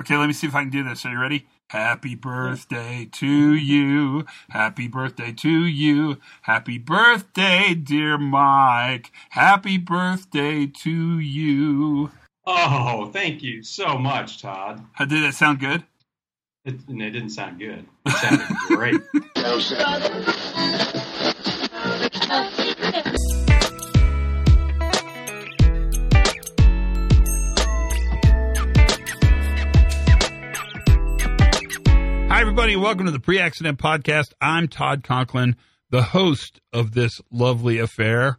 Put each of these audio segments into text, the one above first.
Okay, let me see if I can do this. Are you ready? Happy birthday to you. Happy birthday to you. Happy birthday, dear Mike. Happy birthday to you. Oh, thank you so much, Todd. How did that sound good? It, it didn't sound good. It sounded great. everybody. Welcome to the Pre Accident Podcast. I'm Todd Conklin, the host of this lovely affair.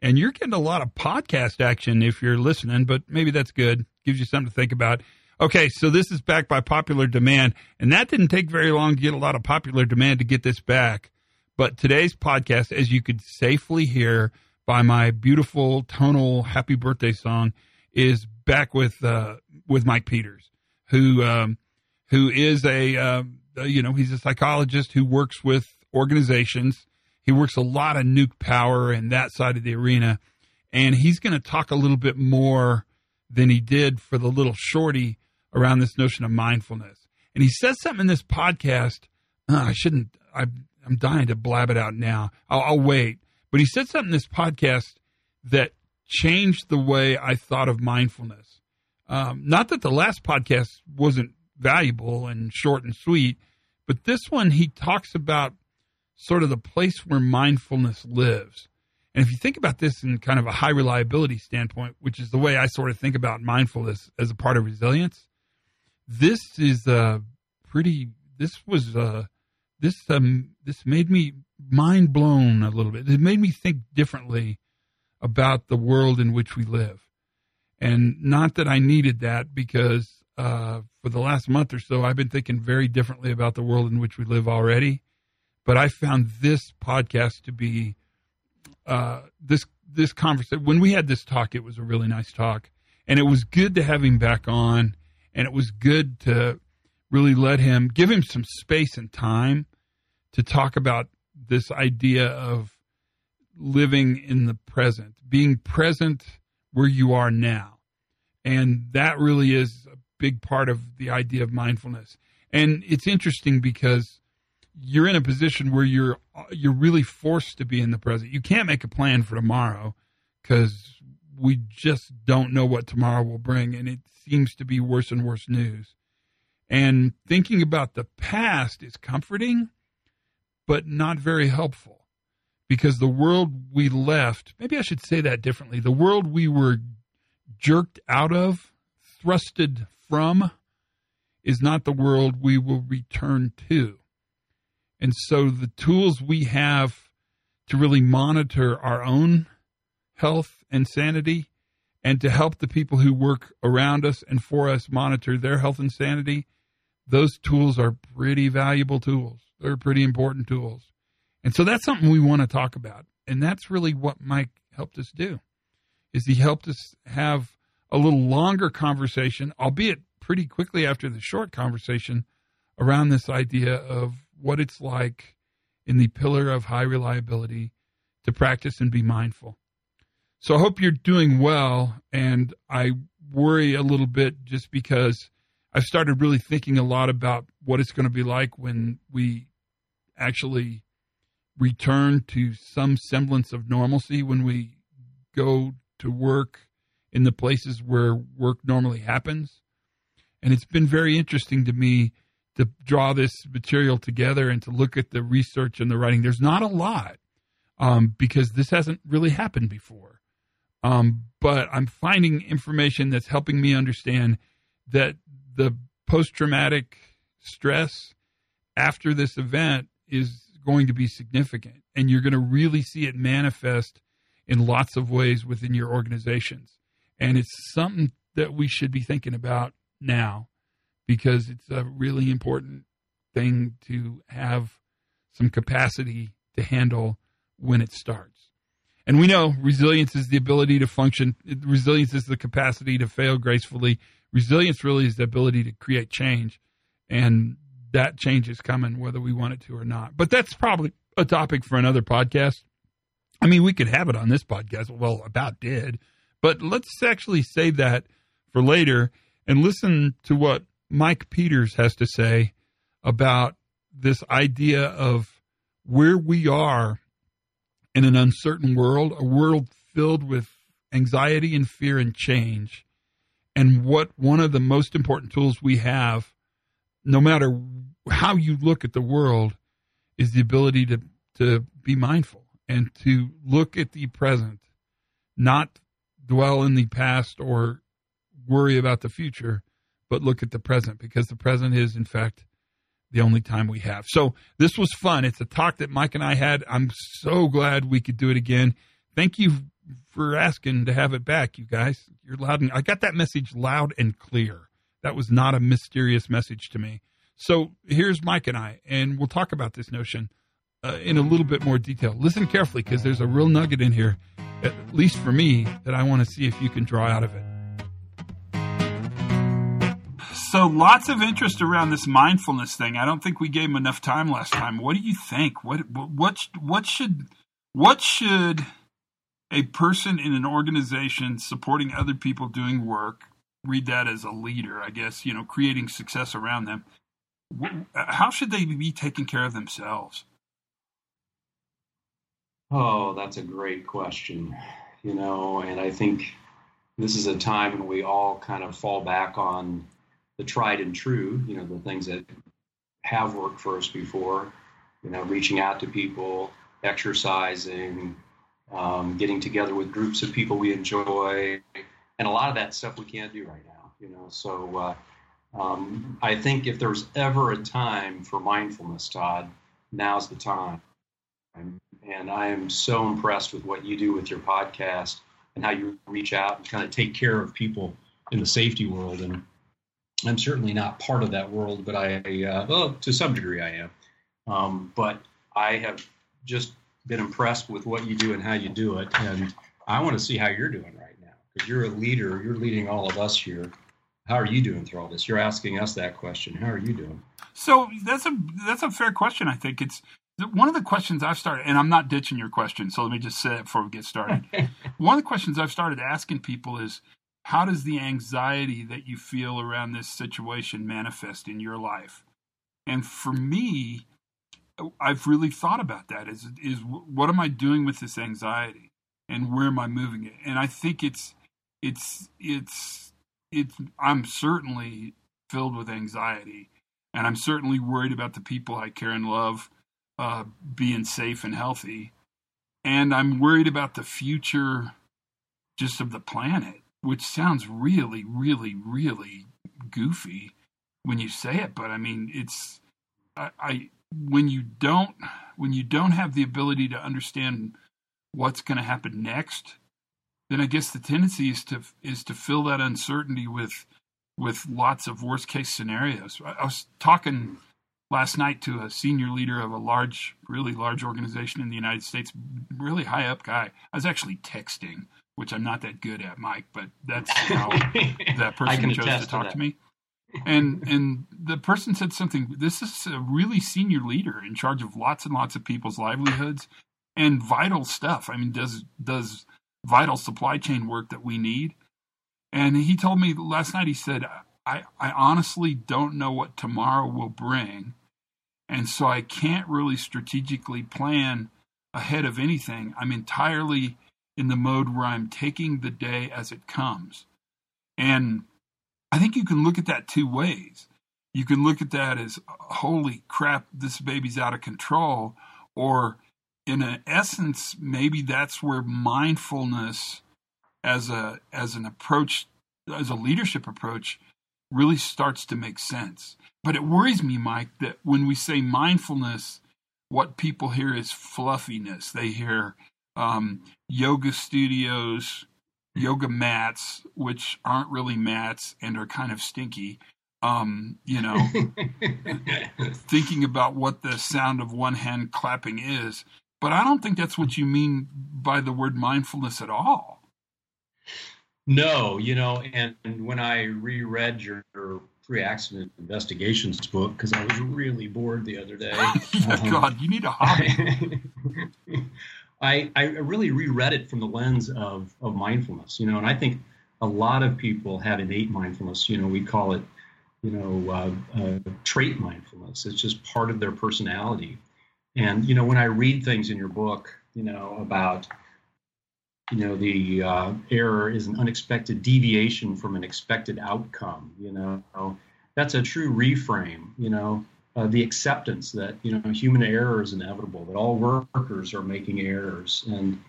And you're getting a lot of podcast action if you're listening, but maybe that's good. Gives you something to think about. Okay, so this is back by popular demand. And that didn't take very long to get a lot of popular demand to get this back. But today's podcast, as you could safely hear by my beautiful tonal happy birthday song, is back with uh, with Mike Peters, who um, who is a uh, you know he's a psychologist who works with organizations. He works a lot of nuke power and that side of the arena, and he's going to talk a little bit more than he did for the little shorty around this notion of mindfulness. And he says something in this podcast. Uh, I shouldn't. I, I'm dying to blab it out now. I'll, I'll wait. But he said something in this podcast that changed the way I thought of mindfulness. Um, not that the last podcast wasn't valuable and short and sweet. But this one, he talks about sort of the place where mindfulness lives. And if you think about this in kind of a high reliability standpoint, which is the way I sort of think about mindfulness as a part of resilience, this is a pretty. This was uh, this um, this made me mind blown a little bit. It made me think differently about the world in which we live, and not that I needed that because uh, for the last month or so, I've been thinking very differently about the world in which we live already. But I found this podcast to be uh, this this conversation. When we had this talk, it was a really nice talk, and it was good to have him back on, and it was good to really let him give him some space and time to talk about this idea of living in the present, being present where you are now. And that really is big part of the idea of mindfulness. And it's interesting because you're in a position where you're you're really forced to be in the present. You can't make a plan for tomorrow because we just don't know what tomorrow will bring, and it seems to be worse and worse news. And thinking about the past is comforting, but not very helpful because the world we left, maybe I should say that differently, the world we were jerked out of, thrusted from is not the world we will return to. And so the tools we have to really monitor our own health and sanity and to help the people who work around us and for us monitor their health and sanity, those tools are pretty valuable tools. They're pretty important tools. And so that's something we want to talk about. And that's really what Mike helped us do. Is he helped us have a little longer conversation, albeit pretty quickly after the short conversation, around this idea of what it's like in the pillar of high reliability to practice and be mindful. So I hope you're doing well. And I worry a little bit just because I've started really thinking a lot about what it's going to be like when we actually return to some semblance of normalcy, when we go to work in the places where work normally happens. And it's been very interesting to me to draw this material together and to look at the research and the writing. There's not a lot um, because this hasn't really happened before. Um, but I'm finding information that's helping me understand that the post traumatic stress after this event is going to be significant. And you're going to really see it manifest in lots of ways within your organizations. And it's something that we should be thinking about now because it's a really important thing to have some capacity to handle when it starts. And we know resilience is the ability to function, resilience is the capacity to fail gracefully. Resilience really is the ability to create change. And that change is coming whether we want it to or not. But that's probably a topic for another podcast. I mean, we could have it on this podcast. Well, about did. But let's actually save that for later and listen to what Mike Peters has to say about this idea of where we are in an uncertain world, a world filled with anxiety and fear and change, and what one of the most important tools we have, no matter how you look at the world, is the ability to, to be mindful and to look at the present, not dwell in the past or worry about the future, but look at the present because the present is, in fact, the only time we have. So this was fun. It's a talk that Mike and I had. I'm so glad we could do it again. Thank you for asking to have it back, you guys. You're loud and I got that message loud and clear. That was not a mysterious message to me. So here's Mike and I, and we'll talk about this notion uh, in a little bit more detail. Listen carefully because there's a real nugget in here, at least for me, that I want to see if you can draw out of it. So lots of interest around this mindfulness thing. I don't think we gave him enough time last time. What do you think? What what what should what should a person in an organization supporting other people doing work read that as a leader? I guess you know creating success around them. How should they be taking care of themselves? Oh, that's a great question. You know, and I think this is a time when we all kind of fall back on the tried and true, you know, the things that have worked for us before, you know, reaching out to people, exercising, um, getting together with groups of people we enjoy, and a lot of that stuff we can't do right now, you know. So uh, um, I think if there's ever a time for mindfulness, Todd, now's the time. And I am so impressed with what you do with your podcast and how you reach out and kind of take care of people in the safety world. And I'm certainly not part of that world, but I, uh, well, to some degree I am. Um, but I have just been impressed with what you do and how you do it. And I want to see how you're doing right now because you're a leader. You're leading all of us here. How are you doing through all this? You're asking us that question. How are you doing? So that's a that's a fair question. I think it's one of the questions I've started, and I'm not ditching your question. So let me just say it before we get started. one of the questions I've started asking people is, how does the anxiety that you feel around this situation manifest in your life? And for me, I've really thought about that. Is is what am I doing with this anxiety, and where am I moving it? And I think it's it's it's it's I'm certainly filled with anxiety, and I'm certainly worried about the people I care and love uh, being safe and healthy, and I'm worried about the future, just of the planet which sounds really, really, really goofy when you say it. But I mean, it's I, I when you don't when you don't have the ability to understand what's going to happen next, then I guess the tendency is to is to fill that uncertainty with with lots of worst case scenarios. I, I was talking last night to a senior leader of a large, really large organization in the United States, really high up guy. I was actually texting which I'm not that good at, Mike, but that's how that person chose to talk to, to me. And and the person said something. This is a really senior leader in charge of lots and lots of people's livelihoods and vital stuff. I mean, does does vital supply chain work that we need. And he told me last night. He said, "I I honestly don't know what tomorrow will bring, and so I can't really strategically plan ahead of anything. I'm entirely." in the mode where I'm taking the day as it comes. And I think you can look at that two ways. You can look at that as, holy crap, this baby's out of control. Or in an essence, maybe that's where mindfulness as a as an approach, as a leadership approach, really starts to make sense. But it worries me, Mike, that when we say mindfulness, what people hear is fluffiness. They hear um, yoga studios, yoga mats, which aren't really mats and are kind of stinky. Um, you know, thinking about what the sound of one hand clapping is. But I don't think that's what you mean by the word mindfulness at all. No, you know, and, and when I reread your, your pre-accident investigations book because I was really bored the other day. um, God, you need a hobby. I, I really reread it from the lens of, of mindfulness, you know, and I think a lot of people have innate mindfulness. You know, we call it you know, uh, uh, trait mindfulness. It's just part of their personality. And you know, when I read things in your book, you know, about you know the uh, error is an unexpected deviation from an expected outcome. You know, that's a true reframe. You know, uh, the acceptance that you know human error is inevitable, that all workers are making errors, and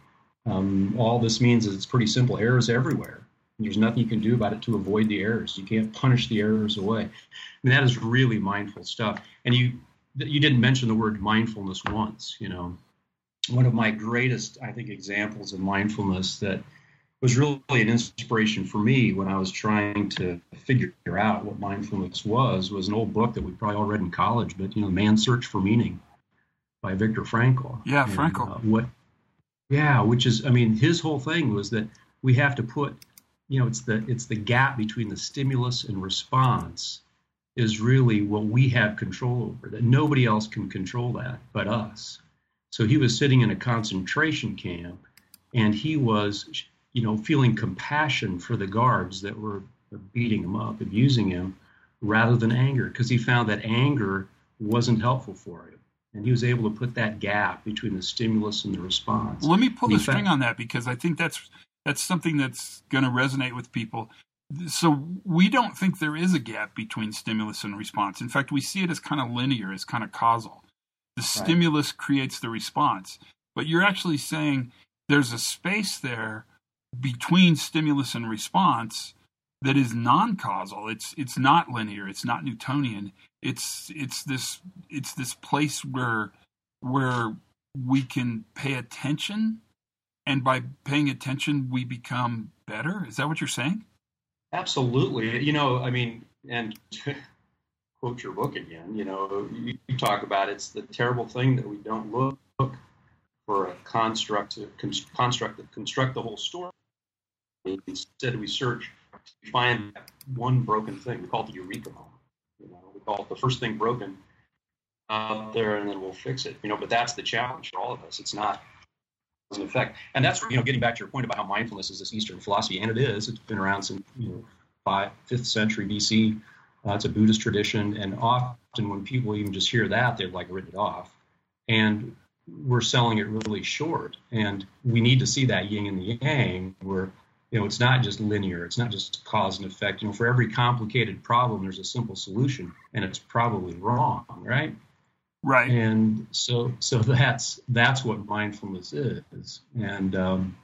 um, all this means is it's pretty simple. Errors everywhere. There's nothing you can do about it to avoid the errors. You can't punish the errors away. I mean, that is really mindful stuff. And you you didn't mention the word mindfulness once. You know, one of my greatest, I think, examples of mindfulness that was really an inspiration for me when I was trying to figure out what mindfulness was was an old book that we probably all read in college, but you know, Man's Search for Meaning by Viktor Frankl. Yeah, and, Frankl. Uh, what? Yeah, which is, I mean, his whole thing was that we have to put, you know, it's the it's the gap between the stimulus and response is really what we have control over. That nobody else can control that but us. So he was sitting in a concentration camp, and he was you know, feeling compassion for the guards that were beating him up, abusing him, rather than anger, because he found that anger wasn't helpful for him. And he was able to put that gap between the stimulus and the response. Well, let me pull the string on that because I think that's that's something that's going to resonate with people. So we don't think there is a gap between stimulus and response. In fact, we see it as kind of linear, as kind of causal. The right. stimulus creates the response, but you're actually saying there's a space there between stimulus and response that is non-causal. It's it's not linear. It's not newtonian. It's it's this it's this place where where we can pay attention. And by paying attention we become better. Is that what you're saying? Absolutely. You know i mean and quote your book again you know you, you talk about it's the terrible thing that we don't look for a construct to construct that construct the whole story Instead, we search to find that one broken thing. We call it the eureka moment. You know, we call it the first thing broken out there, and then we'll fix it. You know, but that's the challenge for all of us. It's not an effect, and that's you know, getting back to your point about how mindfulness is this Eastern philosophy, and it is. It's been around since you know, fifth century BC. Uh, it's a Buddhist tradition, and often when people even just hear that, they've like written it off. And we're selling it really short, and we need to see that yin and the yang, where you know, it's not just linear. It's not just cause and effect. You know, for every complicated problem, there's a simple solution, and it's probably wrong, right? Right. And so, so that's that's what mindfulness is, and um,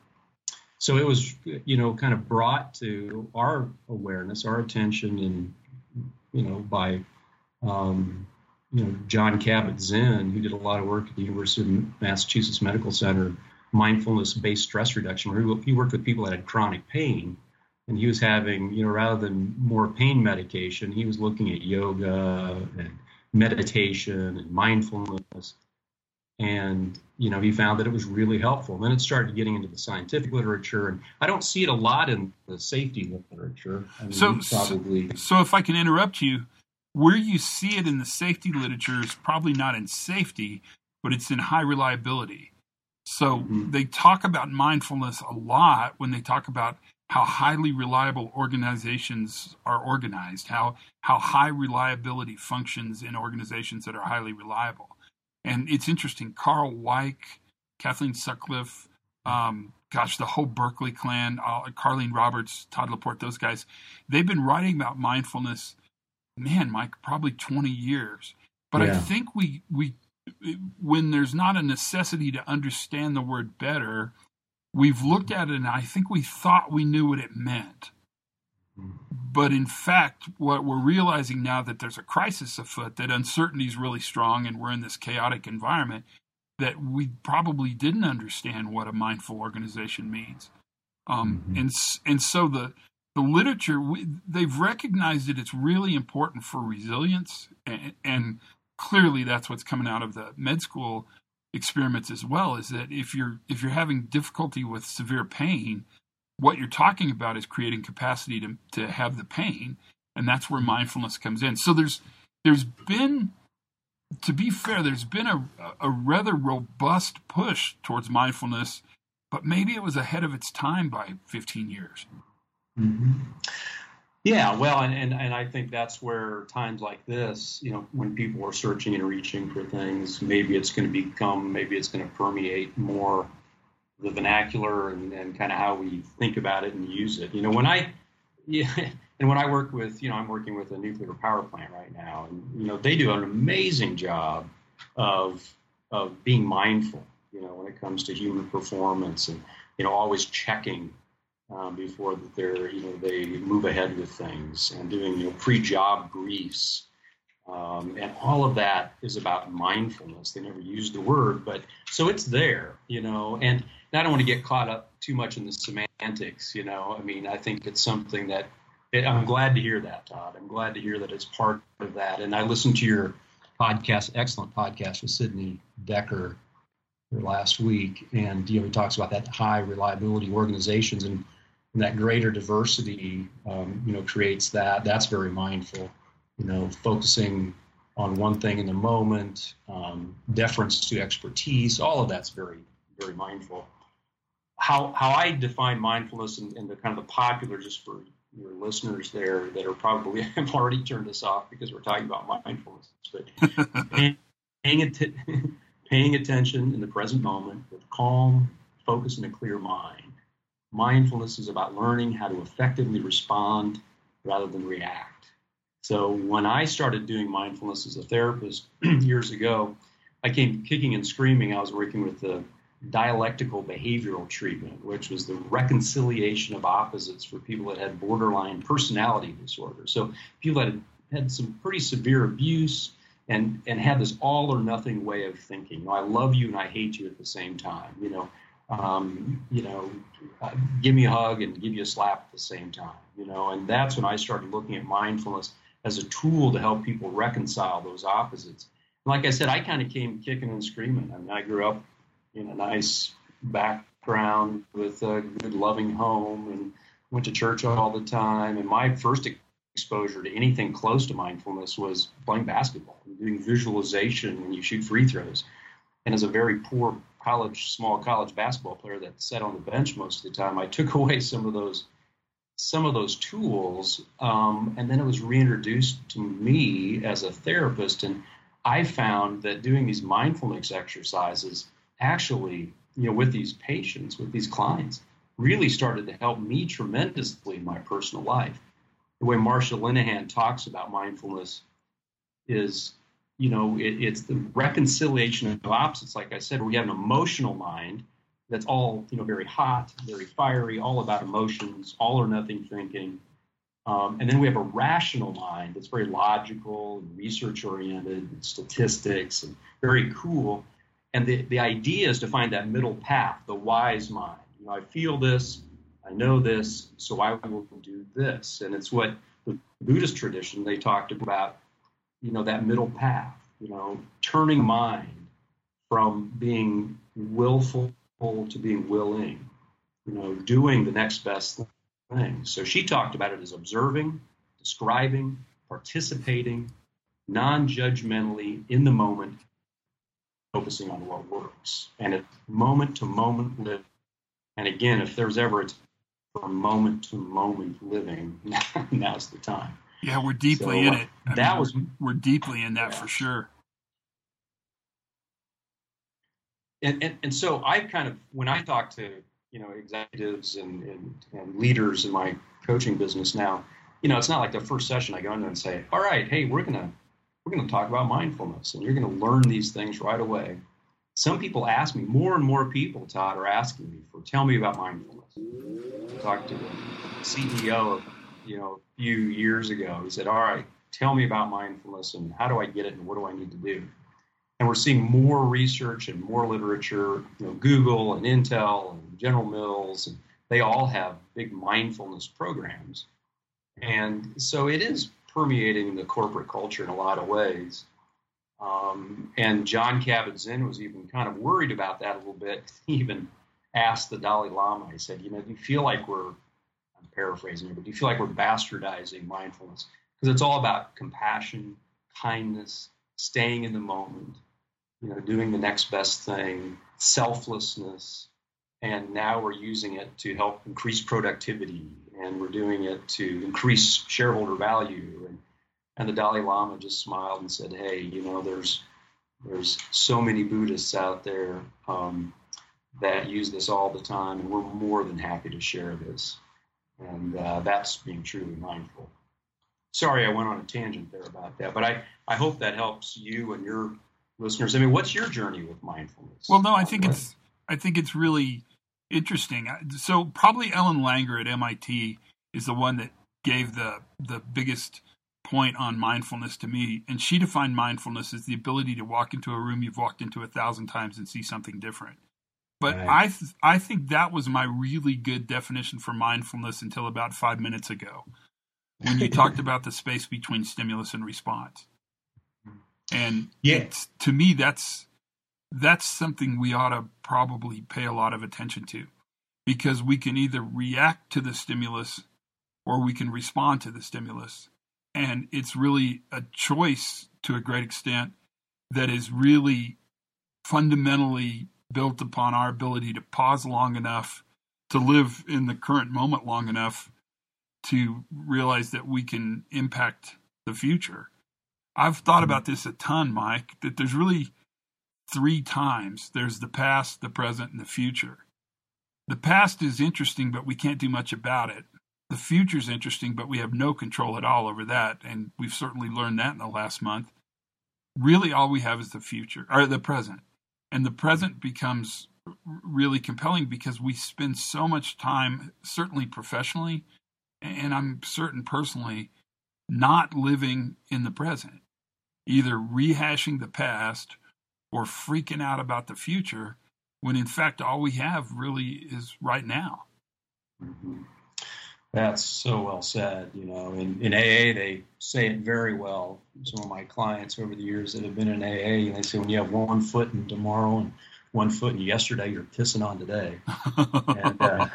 so it was, you know, kind of brought to our awareness, our attention, and you know, by um, you know Jon Kabat-Zinn, who did a lot of work at the University of Massachusetts Medical Center mindfulness based stress reduction where he worked with people that had chronic pain and he was having you know rather than more pain medication he was looking at yoga and meditation and mindfulness and you know he found that it was really helpful and then it started getting into the scientific literature and i don't see it a lot in the safety literature I mean, so, probably... so so if i can interrupt you where you see it in the safety literature is probably not in safety but it's in high reliability so mm-hmm. they talk about mindfulness a lot when they talk about how highly reliable organizations are organized, how how high reliability functions in organizations that are highly reliable. And it's interesting. Karl Weick, Kathleen Sutcliffe, um, gosh, the whole Berkeley clan, uh, Karlene Roberts, Todd Laporte, those guys, they've been writing about mindfulness, man, Mike, probably 20 years. But yeah. I think we we when there's not a necessity to understand the word better, we've looked at it and I think we thought we knew what it meant. But in fact, what we're realizing now that there's a crisis afoot, that uncertainty is really strong and we're in this chaotic environment, that we probably didn't understand what a mindful organization means. Um, mm-hmm. and, and so the, the literature, we, they've recognized that it's really important for resilience and, and clearly that's what's coming out of the med school experiments as well is that if you're if you're having difficulty with severe pain what you're talking about is creating capacity to to have the pain and that's where mindfulness comes in so there's there's been to be fair there's been a a rather robust push towards mindfulness but maybe it was ahead of its time by 15 years mm-hmm. Yeah, well, and, and, and I think that's where times like this, you know, when people are searching and reaching for things, maybe it's going to become, maybe it's going to permeate more the vernacular and, and kind of how we think about it and use it. You know, when I, yeah, and when I work with, you know, I'm working with a nuclear power plant right now, and you know, they do an amazing job of of being mindful. You know, when it comes to human performance and you know, always checking um, before that they're you know they move ahead with things and doing you know pre-job briefs um, and all of that is about mindfulness. They never use the word but so it's there you know and I don't want to get caught up too much in the semantics you know. I mean I think it's something that it, I'm glad to hear that Todd. I'm glad to hear that it's part of that. And I listened to your podcast excellent podcast with Sidney Dekker last week and you know he talks about that high reliability organizations and and that greater diversity, um, you know, creates that. That's very mindful, you know, focusing on one thing in the moment, um, deference to expertise. All of that's very, very mindful. How how I define mindfulness and, and the kind of the popular, just for your listeners there that are probably have already turned us off because we're talking about mindfulness, but paying, paying, att- paying attention in the present moment with calm, focus, and a clear mind Mindfulness is about learning how to effectively respond rather than react. So when I started doing mindfulness as a therapist years ago, I came kicking and screaming. I was working with the dialectical behavioral treatment, which was the reconciliation of opposites for people that had borderline personality disorder. So people that had had some pretty severe abuse and and had this all or nothing way of thinking. You know, I love you and I hate you at the same time. You know, um, you know, uh, give me a hug and give you a slap at the same time, you know, and that's when I started looking at mindfulness as a tool to help people reconcile those opposites. And like I said, I kind of came kicking and screaming. I mean, I grew up in a nice background with a good, loving home and went to church all the time. And my first exposure to anything close to mindfulness was playing basketball and doing visualization when you shoot free throws. And as a very poor college, small college basketball player that sat on the bench most of the time, I took away some of those some of those tools, um, and then it was reintroduced to me as a therapist, and I found that doing these mindfulness exercises actually, you know, with these patients, with these clients, really started to help me tremendously in my personal life. The way Marsha Linehan talks about mindfulness is you know, it, it's the reconciliation of opposites. Like I said, we have an emotional mind that's all, you know, very hot, very fiery, all about emotions, all or nothing thinking. Um, and then we have a rational mind that's very logical and research oriented, and statistics, and very cool. And the, the idea is to find that middle path, the wise mind. You know, I feel this, I know this, so I will do this. And it's what the Buddhist tradition they talked about you know that middle path you know turning mind from being willful to being willing you know doing the next best thing so she talked about it as observing describing participating non-judgmentally in the moment focusing on what works and at moment to moment live and again if there's ever a from moment to moment living now's the time yeah, we're deeply so, in uh, it. I that mean, was we're deeply in that yeah. for sure. And, and and so I kind of when I talk to you know executives and, and, and leaders in my coaching business now, you know, it's not like the first session I go in and say, all right, hey, we're gonna we're gonna talk about mindfulness and you're gonna learn these things right away. Some people ask me, more and more people, Todd, are asking me for tell me about mindfulness. I talked to the CEO of you know, a few years ago. He said, "All right, tell me about mindfulness and how do I get it and what do I need to do?" And we're seeing more research and more literature. You know, Google and Intel and General Mills, and they all have big mindfulness programs. And so it is permeating the corporate culture in a lot of ways. Um, and Jon Kabat-Zinn was even kind of worried about that a little bit. He even asked the Dalai Lama, he said, you know, do you feel like we're I'm paraphrasing here, but do you feel like we're bastardizing mindfulness? Because it's all about compassion, kindness, staying in the moment, you know, doing the next best thing, selflessness, and now we're using it to help increase productivity and we're doing it to increase shareholder value. And, and the Dalai Lama just smiled and said, "Hey, you know, there's there's so many Buddhists out there um, that use this all the time, and we're more than happy to share this." And uh, that's being truly mindful. Sorry, I went on a tangent there about that, but I, I hope that helps you and your listeners. I mean, what's your journey with mindfulness? Well, no, I think it's I think it's really interesting. So probably Ellen Langer at MIT is the one that gave the the biggest point on mindfulness to me, and she defined mindfulness as the ability to walk into a room you've walked into a thousand times and see something different. But right. I th- I think that was my really good definition for mindfulness until about five minutes ago, when you talked about the space between stimulus and response. And yeah. to me, that's that's something we ought to probably pay a lot of attention to because we can either react to the stimulus or we can respond to the stimulus. And it's really a choice to a great extent that is really fundamentally built upon our ability to pause long enough, to live in the current moment long enough to realize that we can impact the future. I've thought hmm. about this a ton, Mike, that there's really three times there's the past, the present, and the future. The past is interesting, but we can't do much about it. The future is interesting, but we have no control at all over that. And we've certainly learned that in the last month. Really, all we have is the future or the present. And the present becomes really compelling because we spend so much time, certainly professionally, and I'm certain personally, not living in the present, either rehashing the past or freaking out about the future when in fact all we have really is right now. Mm-hmm. That's so well said. You know, in, in AA, they say it very well. Some of my clients over the years that have been in AA, and they say when you have one foot in tomorrow and one foot in yesterday, you're pissing on today. and, uh,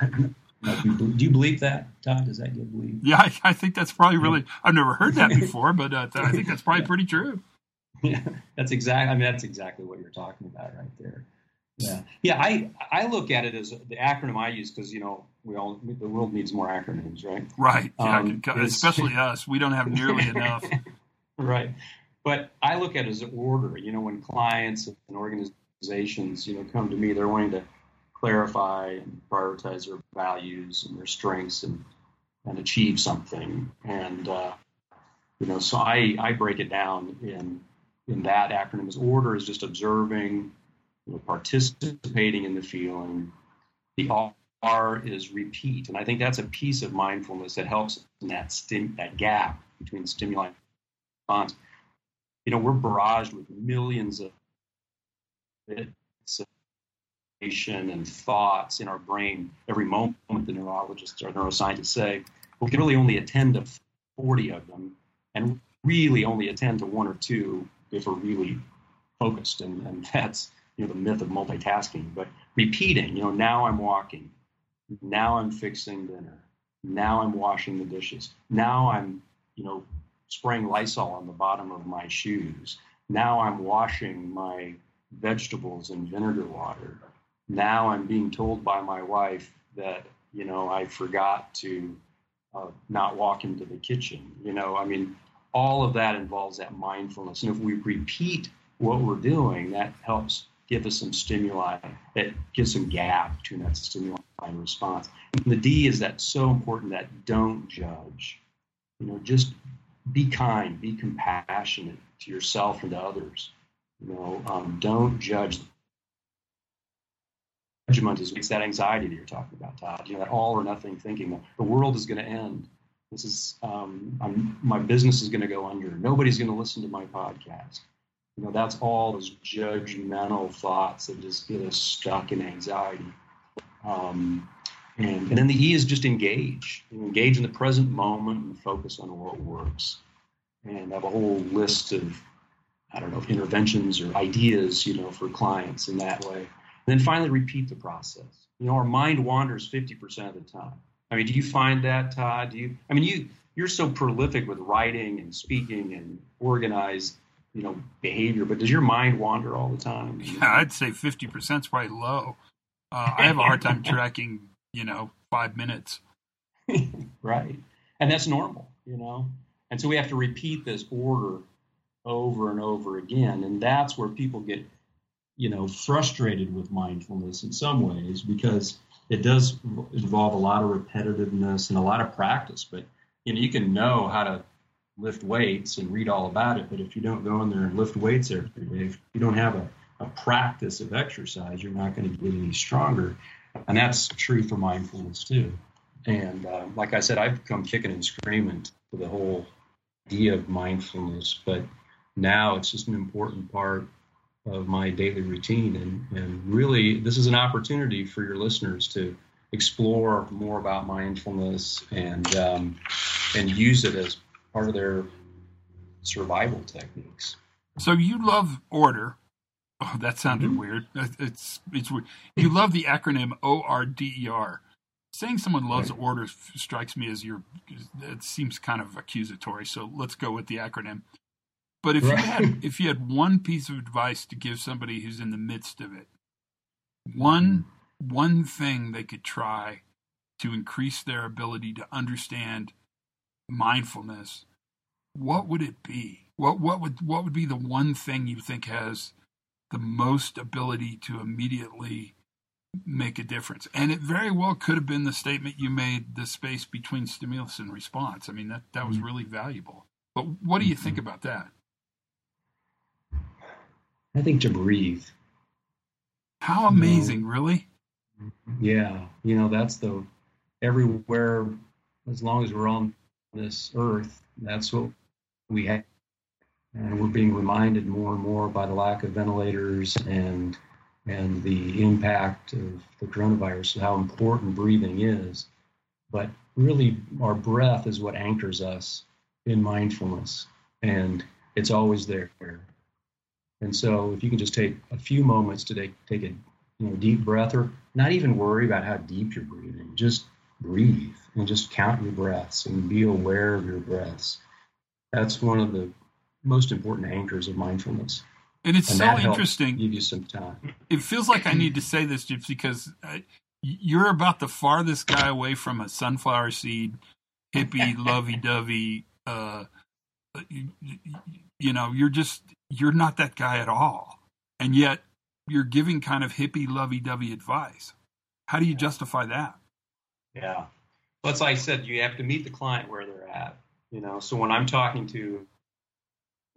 do you believe that, Todd? Does that get believed? Yeah, I, I, think that's probably really. I've never heard that before, but uh, I think that's probably pretty true. Yeah, that's exactly. I mean, that's exactly what you're talking about right there. Yeah, yeah. I I look at it as the acronym I use because you know we all the world needs more acronyms, right? Right. Um, yeah, especially us. We don't have nearly enough. right. But I look at it as an order. You know, when clients and organizations, you know, come to me, they're wanting to clarify and prioritize their values and their strengths and and achieve something. And uh, you know, so I I break it down in in that acronym as order is just observing you know, participating in the feeling. The R is repeat, and I think that's a piece of mindfulness that helps in that stim- that gap between stimuli and response. You know, we're barraged with millions of and thoughts in our brain every moment. The neurologists or neuroscientists say we can really only attend to 40 of them, and really only attend to one or two if we're really focused, and, and that's you know the myth of multitasking, but repeating. You know, now I'm walking, now I'm fixing dinner, now I'm washing the dishes, now I'm you know spraying Lysol on the bottom of my shoes, now I'm washing my vegetables in vinegar water. Now I'm being told by my wife that you know I forgot to uh, not walk into the kitchen. You know, I mean, all of that involves that mindfulness, and if we repeat what we're doing, that helps give us some stimuli that gives some gap between that stimuli and response. And the D is that so important that don't judge. You know, just be kind, be compassionate to yourself and to others. You know, um, don't judge. Judgment is it's that anxiety that you're talking about, Todd. You know, that all or nothing thinking. The world is going to end. This is um, my business is going to go under. Nobody's going to listen to my podcast. You know, that's all those judgmental thoughts that just get us stuck in anxiety. Um, and, and then the E is just engage. Engage in the present moment and focus on what works. And I have a whole list of, I don't know, interventions or ideas, you know, for clients in that way. And then finally, repeat the process. You know, our mind wanders 50% of the time. I mean, do you find that, Todd? Do you? I mean, you you're so prolific with writing and speaking and organized you know behavior but does your mind wander all the time yeah i'd say 50% is probably low uh, i have a hard time tracking you know five minutes right? And that's normal, you know. And so we have to repeat this order over and over again, and that's where people get, you know, frustrated with mindfulness in some ways because it does involve a lot of repetitiveness and a lot of practice. But you know, you can know how to lift weights and read all about it, but if you don't go in there and lift weights every day, if you don't have a, a practice of exercise, you're not going to get any stronger. And that's true for mindfulness too. And uh, like I said, I've come kicking and screaming to the whole idea of mindfulness, but now it's just an important part of my daily routine. And, and really, this is an opportunity for your listeners to explore more about mindfulness and um, and use it as part of their survival techniques. So you love order. Oh, that sounded mm-hmm. weird. It's it's weird. You love the acronym O R D E R. Saying someone loves right. order strikes me as your. It seems kind of accusatory. So let's go with the acronym. But if right. you had if you had one piece of advice to give somebody who's in the midst of it, one mm-hmm. one thing they could try to increase their ability to understand mindfulness, what would it be? What what would what would be the one thing you think has the most ability to immediately make a difference? And it very well could have been the statement you made, the space between stimulus and response. I mean that that was mm-hmm. really valuable. But what do you think mm-hmm. about that? I think to breathe. How amazing, you know, really? Yeah, you know that's the everywhere. As long as we're on this earth. That's what we have. And we're being reminded more and more by the lack of ventilators and and the impact of the coronavirus, how important breathing is. But really, our breath is what anchors us in mindfulness, and it's always there. And so, if you can just take a few moments to take, take a you know deep breath, or not even worry about how deep you're breathing, just breathe and just count your breaths and be aware of your breaths. That's one of the most important anchors of mindfulness. And it's and so interesting. Give you some time. It feels like I need to say this, just because uh, you're about the farthest guy away from a sunflower seed, hippie, lovey-dovey. Uh, you, know, you're just you're not that guy at all, and yet you're giving kind of hippie, lovey-dovey advice. How do you justify that? Yeah. Well, it's like I said, you have to meet the client where they're at. You know, so when I'm talking to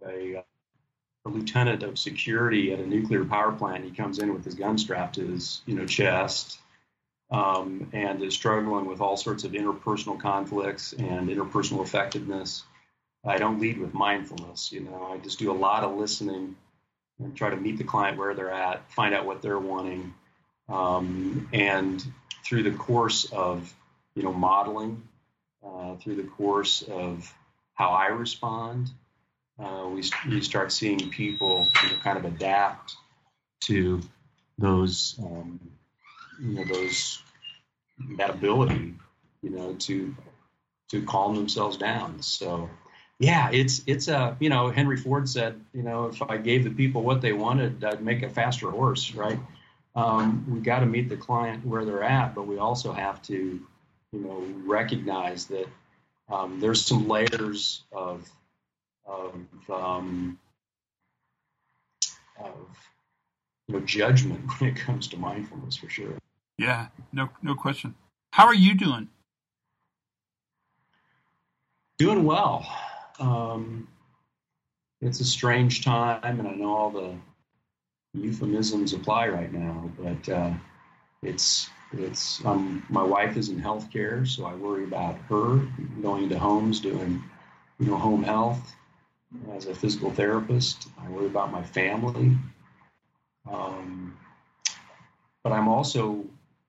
a, a lieutenant of security at a nuclear power plant, he comes in with his gun strapped to his, you know, chest, um, and is struggling with all sorts of interpersonal conflicts and interpersonal effectiveness. I don't lead with mindfulness. You know, I just do a lot of listening and try to meet the client where they're at, find out what they're wanting, um, and through the course of you know modeling, uh, through the course of how I respond, uh, we we start seeing people you know, kind of adapt to those um, you know those that ability you know to to calm themselves down. So yeah, it's it's a you know Henry Ford said you know if I gave the people what they wanted, I'd make a faster horse, right? um, we got to meet the client where they're at, but we also have to, you know, recognize that um, there's some layers of of, um, of you know judgment when it comes to mindfulness for sure. Yeah, no, no question. How are you doing? Doing well. Um, it's a strange time, and I know all the euphemisms apply right now, but uh, it's it's um, my wife is in healthcare, so I worry about her going into homes doing you know home health as a physical therapist. I worry about my family, um, but I'm also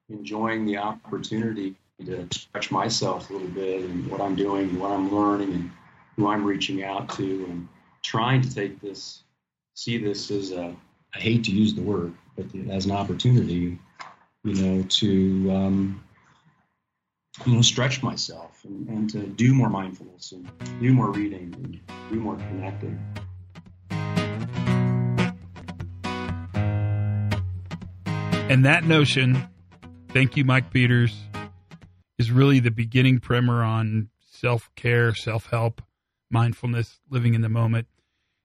enjoying the opportunity to stretch myself a little bit and what I'm doing and what I'm learning and who I'm reaching out to and trying to take this see this as a I hate to use the word, but as an opportunity, you know, to um, you know stretch myself and, and to do more mindfulness and do more reading and do more connecting. And that notion, thank you, Mike Peters, is really the beginning primer on self care, self help, mindfulness, living in the moment.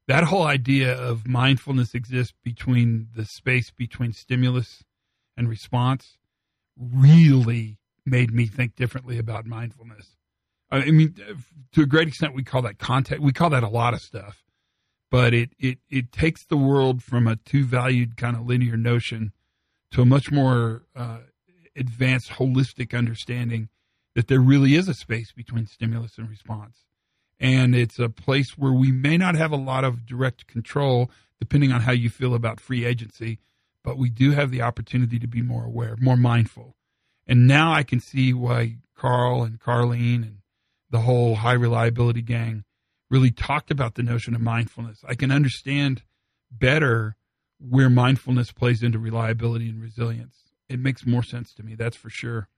That whole idea of mindfulness exists between the space between stimulus and response really made me think differently about mindfulness. I mean, to a great extent, we call that context. We call that a lot of stuff, but it it it takes the world from a two valued kind of linear notion to a much more uh, advanced, holistic understanding that there really is a space between stimulus and response, and it's a place where we may not have a lot of direct control, depending on how you feel about free agency, but we do have the opportunity to be more aware, more mindful, and now I can see why Karl and Karlene and the whole high reliability gang really talked about the notion of mindfulness. I can understand better where mindfulness plays into reliability and resilience. It makes more sense to me, that's for sure.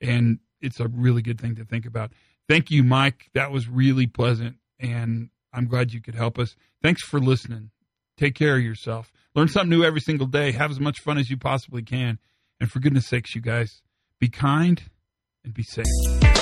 And it's a really good thing to think about. Thank you, Mike. That was really pleasant. And I'm glad you could help us. Thanks for listening. Take care of yourself. Learn something new every single day. Have as much fun as you possibly can. And for goodness sakes, you guys, be kind and be safe.